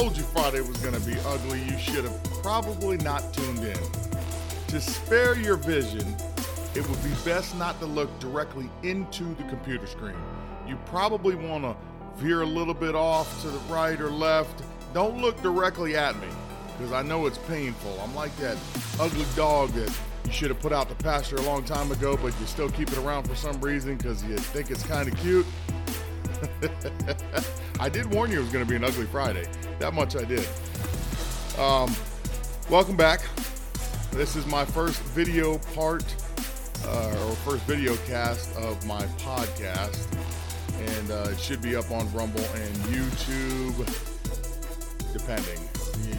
told you Friday was going to be ugly. You should have probably not tuned in. To spare your vision, it would be best not to look directly into the computer screen. You probably want to veer a little bit off to the right or left. Don't look directly at me because I know it's painful. I'm like that ugly dog that you should have put out the pasture a long time ago, but you still keep it around for some reason because you think it's kind of cute. I did warn you it was going to be an ugly Friday. That much I did. Um, welcome back. This is my first video part uh, or first video cast of my podcast, and uh, it should be up on Rumble and YouTube, depending.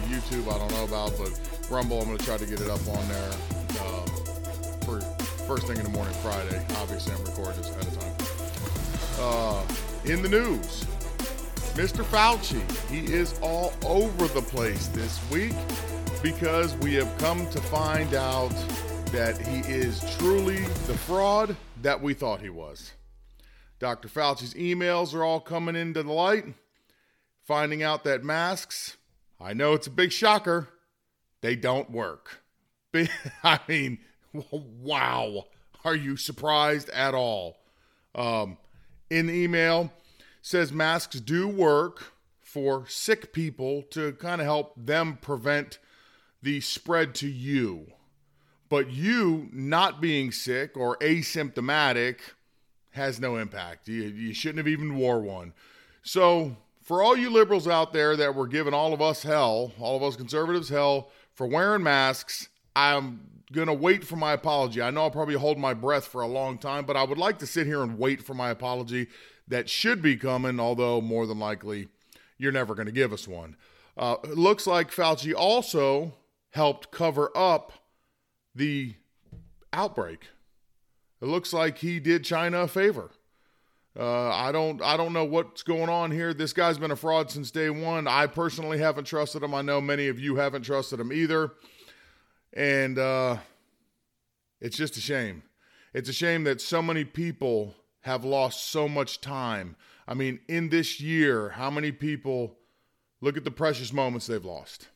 YouTube, I don't know about, but Rumble, I'm going to try to get it up on there uh, for first thing in the morning Friday. Obviously, I'm recording this ahead of time. Uh, in the news, Mr. Fauci, he is all over the place this week because we have come to find out that he is truly the fraud that we thought he was. Dr. Fauci's emails are all coming into the light, finding out that masks, I know it's a big shocker, they don't work. I mean, wow. Are you surprised at all? Um, in the email, says masks do work for sick people to kind of help them prevent the spread to you. But you not being sick or asymptomatic has no impact. You, you shouldn't have even wore one. So, for all you liberals out there that were giving all of us hell, all of us conservatives hell for wearing masks, I'm going to wait for my apology. I know I'll probably hold my breath for a long time, but I would like to sit here and wait for my apology that should be coming, although more than likely you're never going to give us one. Uh, it looks like Fauci also helped cover up the outbreak. It looks like he did China a favor. Uh, I don't I don't know what's going on here. This guy's been a fraud since day one. I personally haven't trusted him. I know many of you haven't trusted him either. And uh, it's just a shame. It's a shame that so many people have lost so much time. I mean, in this year, how many people look at the precious moments they've lost?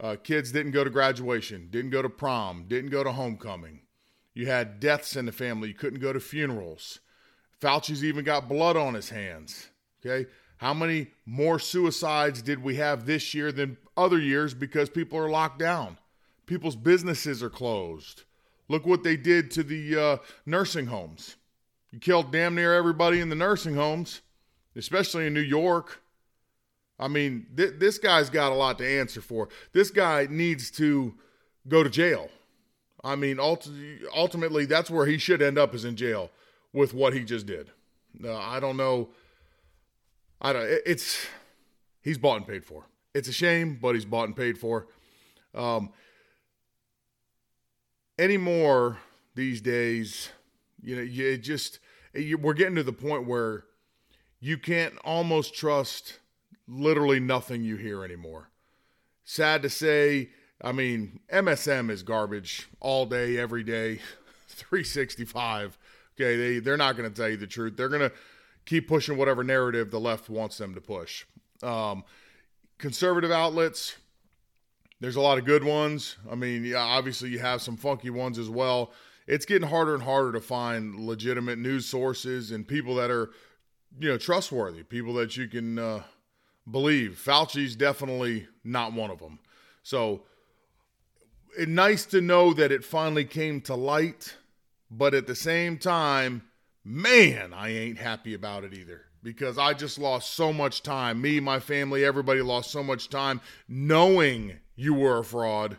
Uh, kids didn't go to graduation, didn't go to prom, didn't go to homecoming. You had deaths in the family. You couldn't go to funerals. Fauci's even got blood on his hands. Okay. How many more suicides did we have this year than other years because people are locked down? People's businesses are closed. Look what they did to the uh, nursing homes. You killed damn near everybody in the nursing homes, especially in New York. I mean, th- this guy's got a lot to answer for. This guy needs to go to jail. I mean, ultimately, that's where he should end up is in jail with what he just did. Uh, I don't know. I don't. It's he's bought and paid for. It's a shame, but he's bought and paid for. Um, anymore these days, you know, you just you, we're getting to the point where you can't almost trust literally nothing you hear anymore. Sad to say, I mean, MSM is garbage all day, every day, 365. Okay, they, they're not going to tell you the truth. They're going to keep pushing whatever narrative the left wants them to push. Um, conservative outlets, there's a lot of good ones. I mean, yeah, obviously, you have some funky ones as well. It's getting harder and harder to find legitimate news sources and people that are, you know, trustworthy, people that you can uh, believe. Fauci's definitely not one of them. So it's nice to know that it finally came to light, but at the same time, man, I ain't happy about it either because I just lost so much time. Me, my family, everybody lost so much time knowing you were a fraud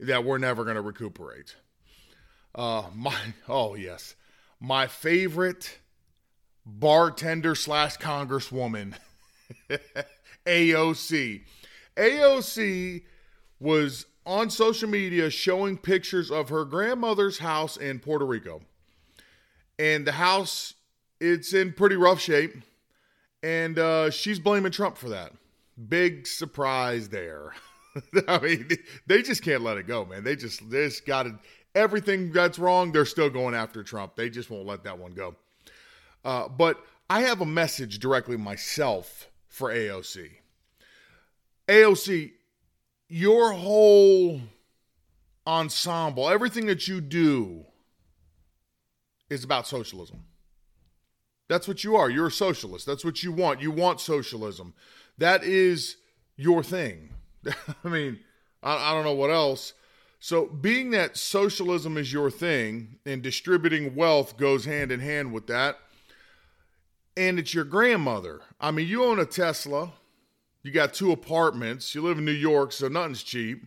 that we're never going to recuperate. Uh, my oh yes, my favorite bartender slash congresswoman AOC. AOC was on social media showing pictures of her grandmother's house in Puerto Rico. And the house, it's in pretty rough shape. And uh, she's blaming Trump for that. Big surprise there. I mean, they just can't let it go, man. They just, they just got to, everything that's wrong, they're still going after Trump. They just won't let that one go. Uh, but I have a message directly myself for AOC. AOC, your whole ensemble, everything that you do is about socialism. That's what you are. You're a socialist. That's what you want. You want socialism. That is your thing. I mean, I, I, don't know what else. So, being that socialism is your thing and distributing wealth goes hand in hand with that, and it's your grandmother. I mean, you own a Tesla, you got two apartments, you live in New York, so nothing's cheap.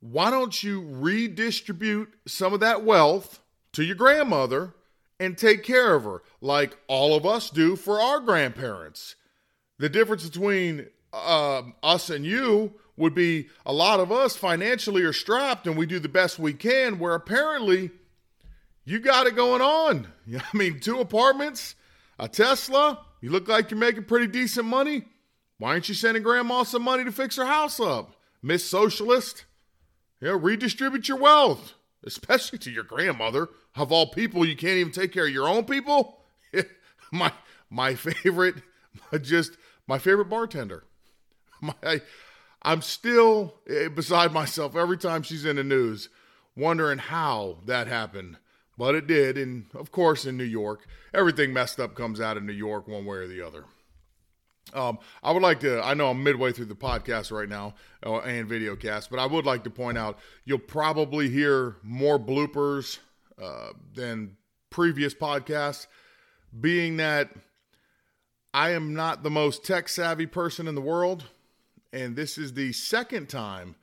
Why don't you redistribute some of that wealth to your grandmother and take care of her like all of us do for our grandparents? The difference between uh, us and you would be a lot of us financially are strapped and we do the best we can, where apparently you got it going on. I mean, two apartments, a Tesla, you look like you're making pretty decent money. Why aren't you sending grandma some money to fix her house up? Miss Socialist? You know, redistribute your wealth, especially to your grandmother. Of all people, you can't even take care of your own people. my my favorite, just my favorite bartender. My, I'm still eh, beside myself every time she's in the news, wondering how that happened. But it did, and of course, in New York, everything messed up comes out of New York one way or the other. Um, I would like to, I know I'm midway through the podcast right now uh, and video cast, but I would like to point out you'll probably hear more bloopers uh, than previous podcasts, being that I am not the most tech savvy person in the world. And this is the second time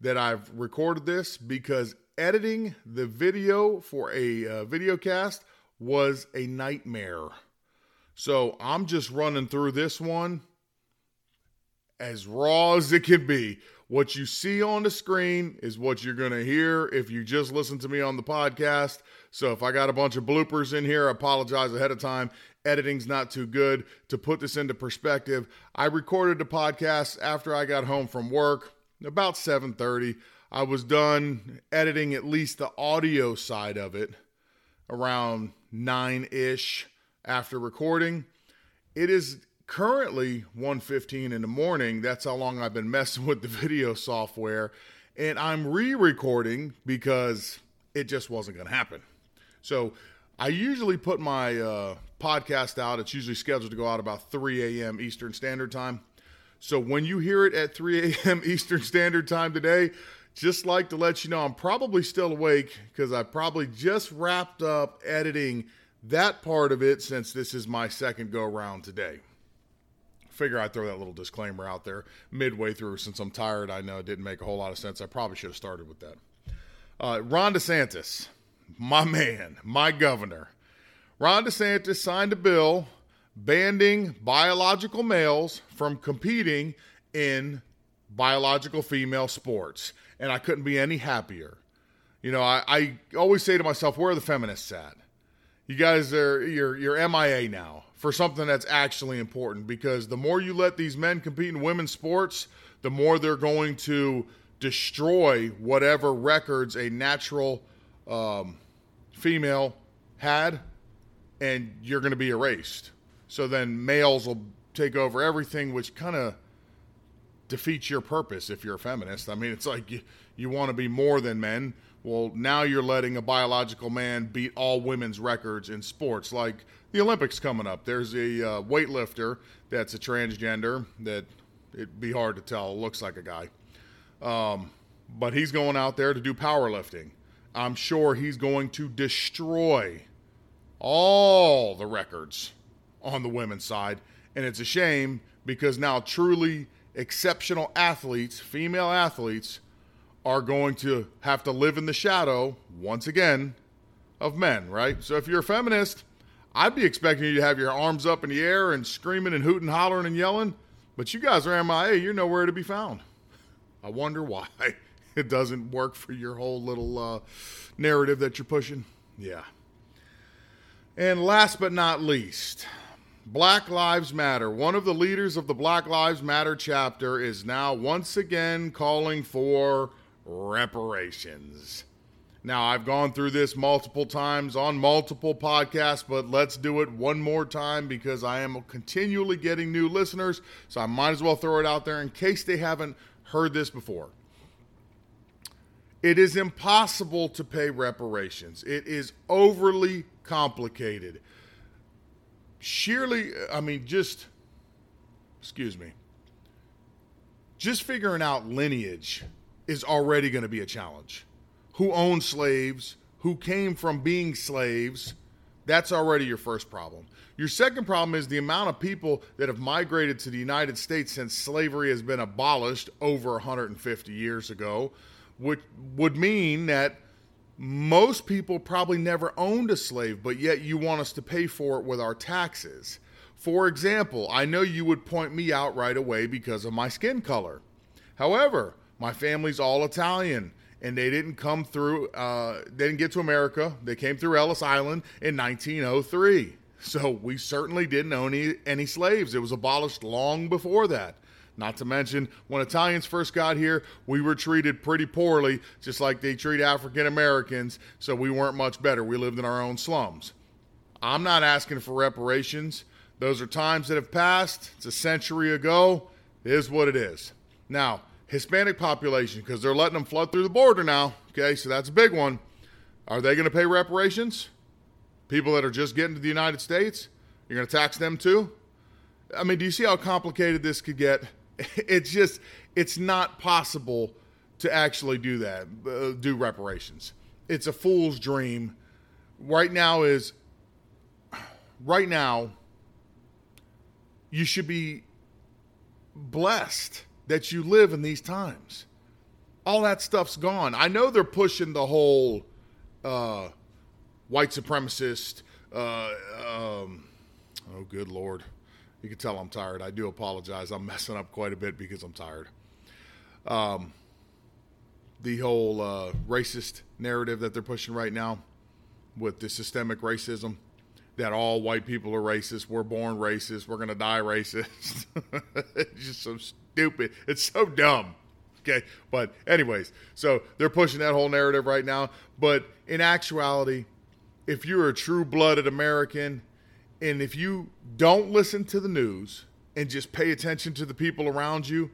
that I've recorded this because editing the video for a uh, video cast was a nightmare. So I'm just running through this one as raw as it can be. What you see on the screen is what you're going to hear if you just listen to me on the podcast. So if I got a bunch of bloopers in here, I apologize ahead of time. Editing's not too good. To put this into perspective, I recorded the podcast after I got home from work about 7:30. I was done editing at least the audio side of it around 9ish after recording. It is currently 1:15 in the morning. That's how long I've been messing with the video software and I'm re-recording because it just wasn't going to happen. So, I usually put my uh, podcast out. It's usually scheduled to go out about 3 a.m. Eastern Standard Time. So when you hear it at 3 a.m. Eastern Standard Time today, just like to let you know I'm probably still awake because I probably just wrapped up editing that part of it since this is my second go around today. Figure I'd throw that little disclaimer out there midway through since I'm tired. I know it didn't make a whole lot of sense. I probably should have started with that. Uh, Ron DeSantis, my man, my governor. Ron DeSantis signed a bill banning biological males from competing in biological female sports. And I couldn't be any happier. You know, I, I always say to myself, where are the feminists at? you guys are you're you're MIA now for something that's actually important because the more you let these men compete in women's sports, the more they're going to destroy whatever records a natural um, female had, and you're going to be erased. So then males will take over everything, which kind of defeats your purpose if you're a feminist. I mean, it's like you, you want to be more than men well, now you're letting a biological man beat all women's records in sports, like the Olympics coming up. There's a uh, weightlifter that's a transgender that it'd be hard to tell. Looks like a guy. Um, but he's going out there to do powerlifting. I'm sure he's going to destroy all the records on the women's side. And it's a shame because now truly exceptional athletes, female athletes, are going to have to live in the shadow once again of men, right? So if you're a feminist, I'd be expecting you to have your arms up in the air and screaming and hooting, hollering, and yelling, but you guys are MIA. You're nowhere to be found. I wonder why it doesn't work for your whole little uh, narrative that you're pushing. Yeah. And last but not least, Black Lives Matter. One of the leaders of the Black Lives Matter chapter is now once again calling for reparations. Now, I've gone through this multiple times on multiple podcasts, but let's do it one more time because I am continually getting new listeners. So I might as well throw it out there in case they haven't heard this before. It is impossible to pay reparations, it is overly complicated. Sheerly, I mean, just, excuse me, just figuring out lineage is already going to be a challenge who owned slaves, who came from being slaves. That's already your first problem. Your second problem is the amount of people that have migrated to the United States since slavery has been abolished over 150 years ago, which would mean that most people probably never owned a slave, but yet you want us to pay for it with our taxes. For example, I know you would point me out right away because of my skin color. However, my family's all Italian and they didn't come through. Uh, they didn't get to America. They came through Ellis Island in 1903. So we certainly didn't own any, any slaves. It was abolished long before that. Not to mention, when Italians first got here, we were treated pretty poorly, just like they treat African Americans, so we weren't much better. We lived in our own slums. I'm not asking for reparations. Those are times that have passed. It's a century ago. It is what it is. Now, Hispanic population because they're letting them flood through the border now. Okay, so that's a big one. Are they going to pay reparations? People that are just getting to the United States, you're going to tax them too? I mean, do you see how complicated this could get? It's just, it's not possible to actually do that, uh, do reparations. It's a fool's dream. Right now is, right now, you should be blessed that you live in these times. All that stuff's gone. I know they're pushing the whole uh, white supremacist. Uh, um, oh, good lord! You can tell I'm tired. I do apologize. I'm messing up quite a bit because I'm tired. Um, the whole uh, racist narrative that they're pushing right now with the systemic racism that all white people are racist. We're born racist. We're going to die racist. it's just so stupid. It's so dumb. Okay. But, anyways, so they're pushing that whole narrative right now. But in actuality, if you're a true blooded American and if you don't listen to the news and just pay attention to the people around you,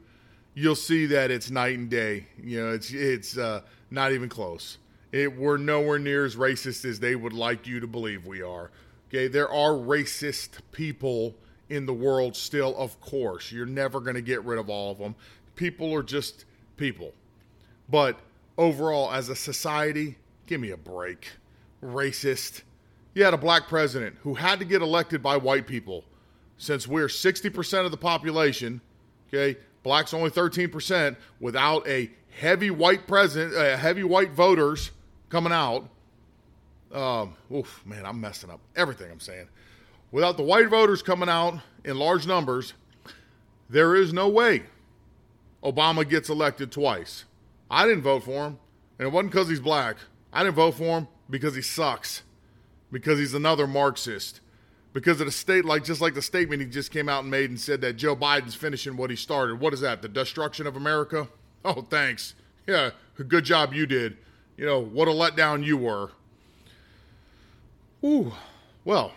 you'll see that it's night and day. You know, it's, it's uh, not even close. It, we're nowhere near as racist as they would like you to believe we are. Okay, there are racist people in the world still, of course. You're never going to get rid of all of them. People are just people. But overall, as a society, give me a break. Racist. You had a black president who had to get elected by white people. Since we're 60% of the population, okay, blacks only 13%, without a heavy white president, uh, heavy white voters coming out. Um, oof, man, I'm messing up everything I'm saying without the white voters coming out in large numbers, there is no way Obama gets elected twice. I didn't vote for him, and it wasn't because he's black. I didn't vote for him because he sucks, because he's another Marxist, because of the state, like just like the statement he just came out and made and said that Joe Biden's finishing what he started. What is that? The destruction of America? Oh, thanks. Yeah, good job you did. You know, what a letdown you were. Ooh, well,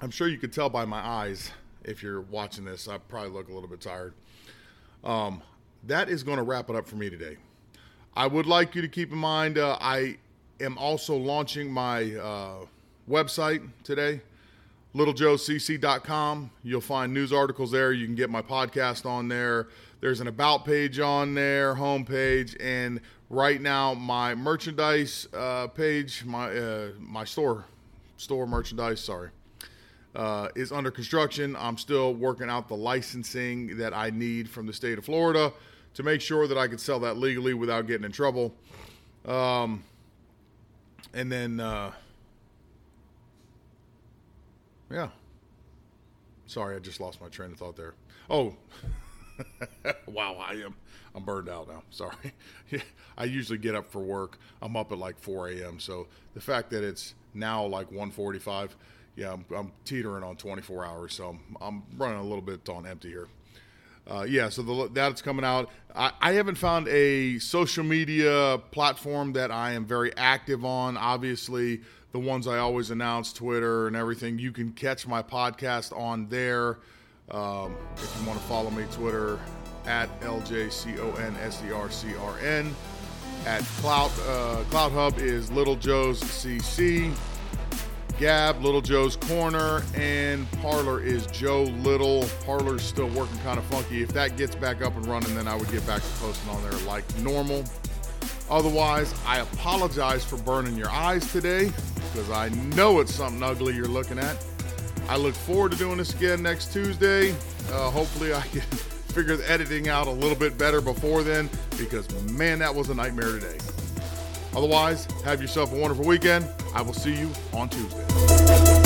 I'm sure you could tell by my eyes if you're watching this. I probably look a little bit tired. Um, that is going to wrap it up for me today. I would like you to keep in mind uh, I am also launching my uh, website today, littlejoecc.com. You'll find news articles there. You can get my podcast on there. There's an about page on there, homepage, and right now my merchandise uh, page, my uh, my store store merchandise. Sorry, uh, is under construction. I'm still working out the licensing that I need from the state of Florida to make sure that I can sell that legally without getting in trouble. Um, and then, uh, Yeah. Sorry, I just lost my train of thought there. Oh, wow, I am. I'm burned out now. Sorry. I usually get up for work. I'm up at like 4 a.m. So the fact that it's now like 1:45, yeah, I'm, I'm, teetering on 24 hours. So I'm, I'm, running a little bit on empty here. Uh, yeah, so the, that's coming out. I, I haven't found a social media platform that I am very active on. Obviously, the ones I always announce, Twitter and everything. You can catch my podcast on there. Um, if you want to follow me, Twitter at LJCONSERCRN. At Cloud, uh, CloutHub is Little Joe's CC. Gab, Little Joe's Corner, and Parler is Joe Little. Parler's still working kind of funky. If that gets back up and running, then I would get back to posting on there like normal. Otherwise, I apologize for burning your eyes today because I know it's something ugly you're looking at. I look forward to doing this again next Tuesday. Uh, hopefully, I can figure the editing out a little bit better before then because, man, that was a nightmare today. Otherwise, have yourself a wonderful weekend. I will see you on Tuesday.